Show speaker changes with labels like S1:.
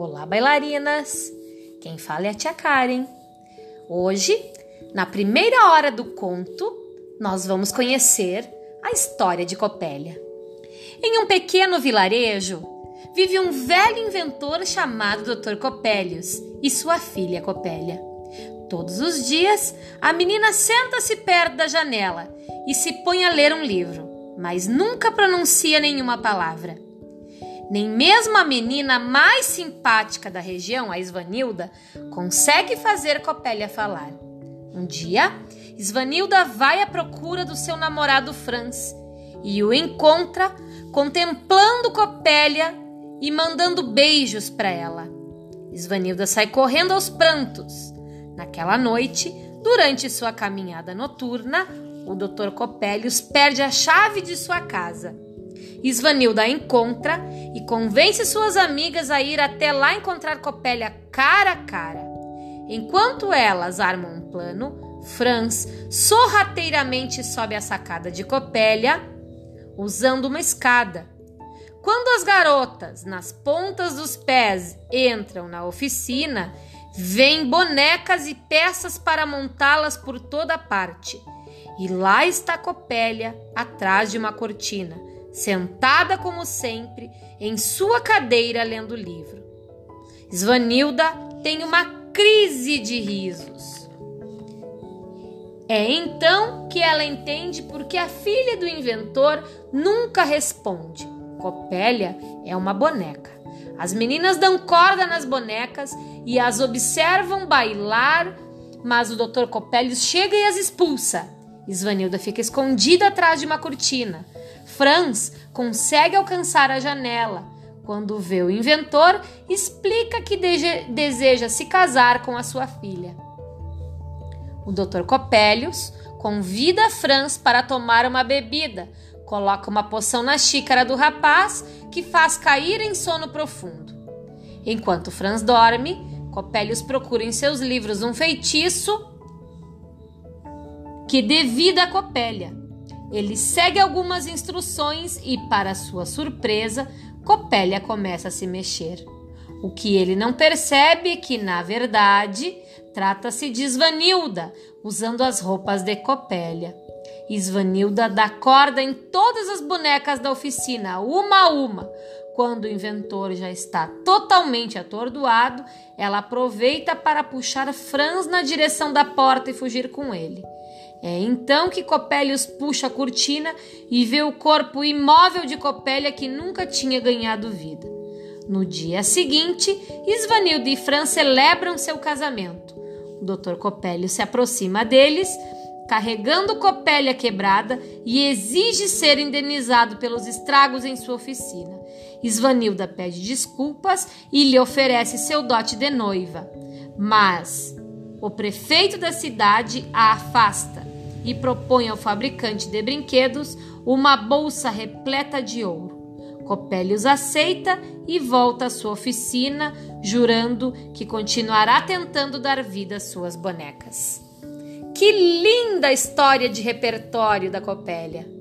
S1: Olá, bailarinas! Quem fala é a tia Karen. Hoje, na primeira hora do conto, nós vamos conhecer a história de Copélia. Em um pequeno vilarejo, vive um velho inventor chamado Dr. Copélios e sua filha Copélia. Todos os dias, a menina senta-se perto da janela e se põe a ler um livro, mas nunca pronuncia nenhuma palavra. Nem mesmo a menina mais simpática da região, a Isvanilda, consegue fazer Copélia falar. Um dia, Isvanilda vai à procura do seu namorado Franz e o encontra contemplando Copélia e mandando beijos para ela. Isvanilda sai correndo aos prantos. Naquela noite, durante sua caminhada noturna, o Dr. Copélios perde a chave de sua casa Isvanilda a encontra e convence suas amigas a ir até lá encontrar Copélia cara a cara. Enquanto elas armam um plano, Franz sorrateiramente sobe a sacada de Copélia usando uma escada. Quando as garotas, nas pontas dos pés, entram na oficina, vêm bonecas e peças para montá-las por toda parte. E lá está Copélia, atrás de uma cortina, sentada como sempre em sua cadeira lendo o livro. Svanilda tem uma crise de risos. É então que ela entende porque a filha do inventor nunca responde. Copélia é uma boneca. As meninas dão corda nas bonecas e as observam bailar, mas o Dr. Copélios chega e as expulsa. Svanilda fica escondida atrás de uma cortina. Franz consegue alcançar a janela. Quando vê o inventor, explica que deseja se casar com a sua filha. O Dr. Copélios convida Franz para tomar uma bebida, coloca uma poção na xícara do rapaz, que faz cair em sono profundo. Enquanto Franz dorme, Copélios procura em seus livros um feitiço que dê vida a Copélia. Ele segue algumas instruções e, para sua surpresa, Copélia começa a se mexer. O que ele não percebe é que, na verdade, trata-se de Svanilda, usando as roupas de Copélia. Svanilda dá corda em todas as bonecas da oficina, uma a uma. Quando o inventor já está totalmente atordoado, ela aproveita para puxar Franz na direção da porta e fugir com ele. É então que Copélios puxa a cortina e vê o corpo imóvel de Copélia que nunca tinha ganhado vida. No dia seguinte, Isvanildo e Fran celebram seu casamento. O Dr. Copélio se aproxima deles, carregando Copélia quebrada e exige ser indenizado pelos estragos em sua oficina. Isvanilda pede desculpas e lhe oferece seu dote de noiva. Mas o prefeito da cidade a afasta e propõe ao fabricante de brinquedos uma bolsa repleta de ouro. Copélios aceita e volta à sua oficina, jurando que continuará tentando dar vida às suas bonecas. Que linda história de repertório da Copélia!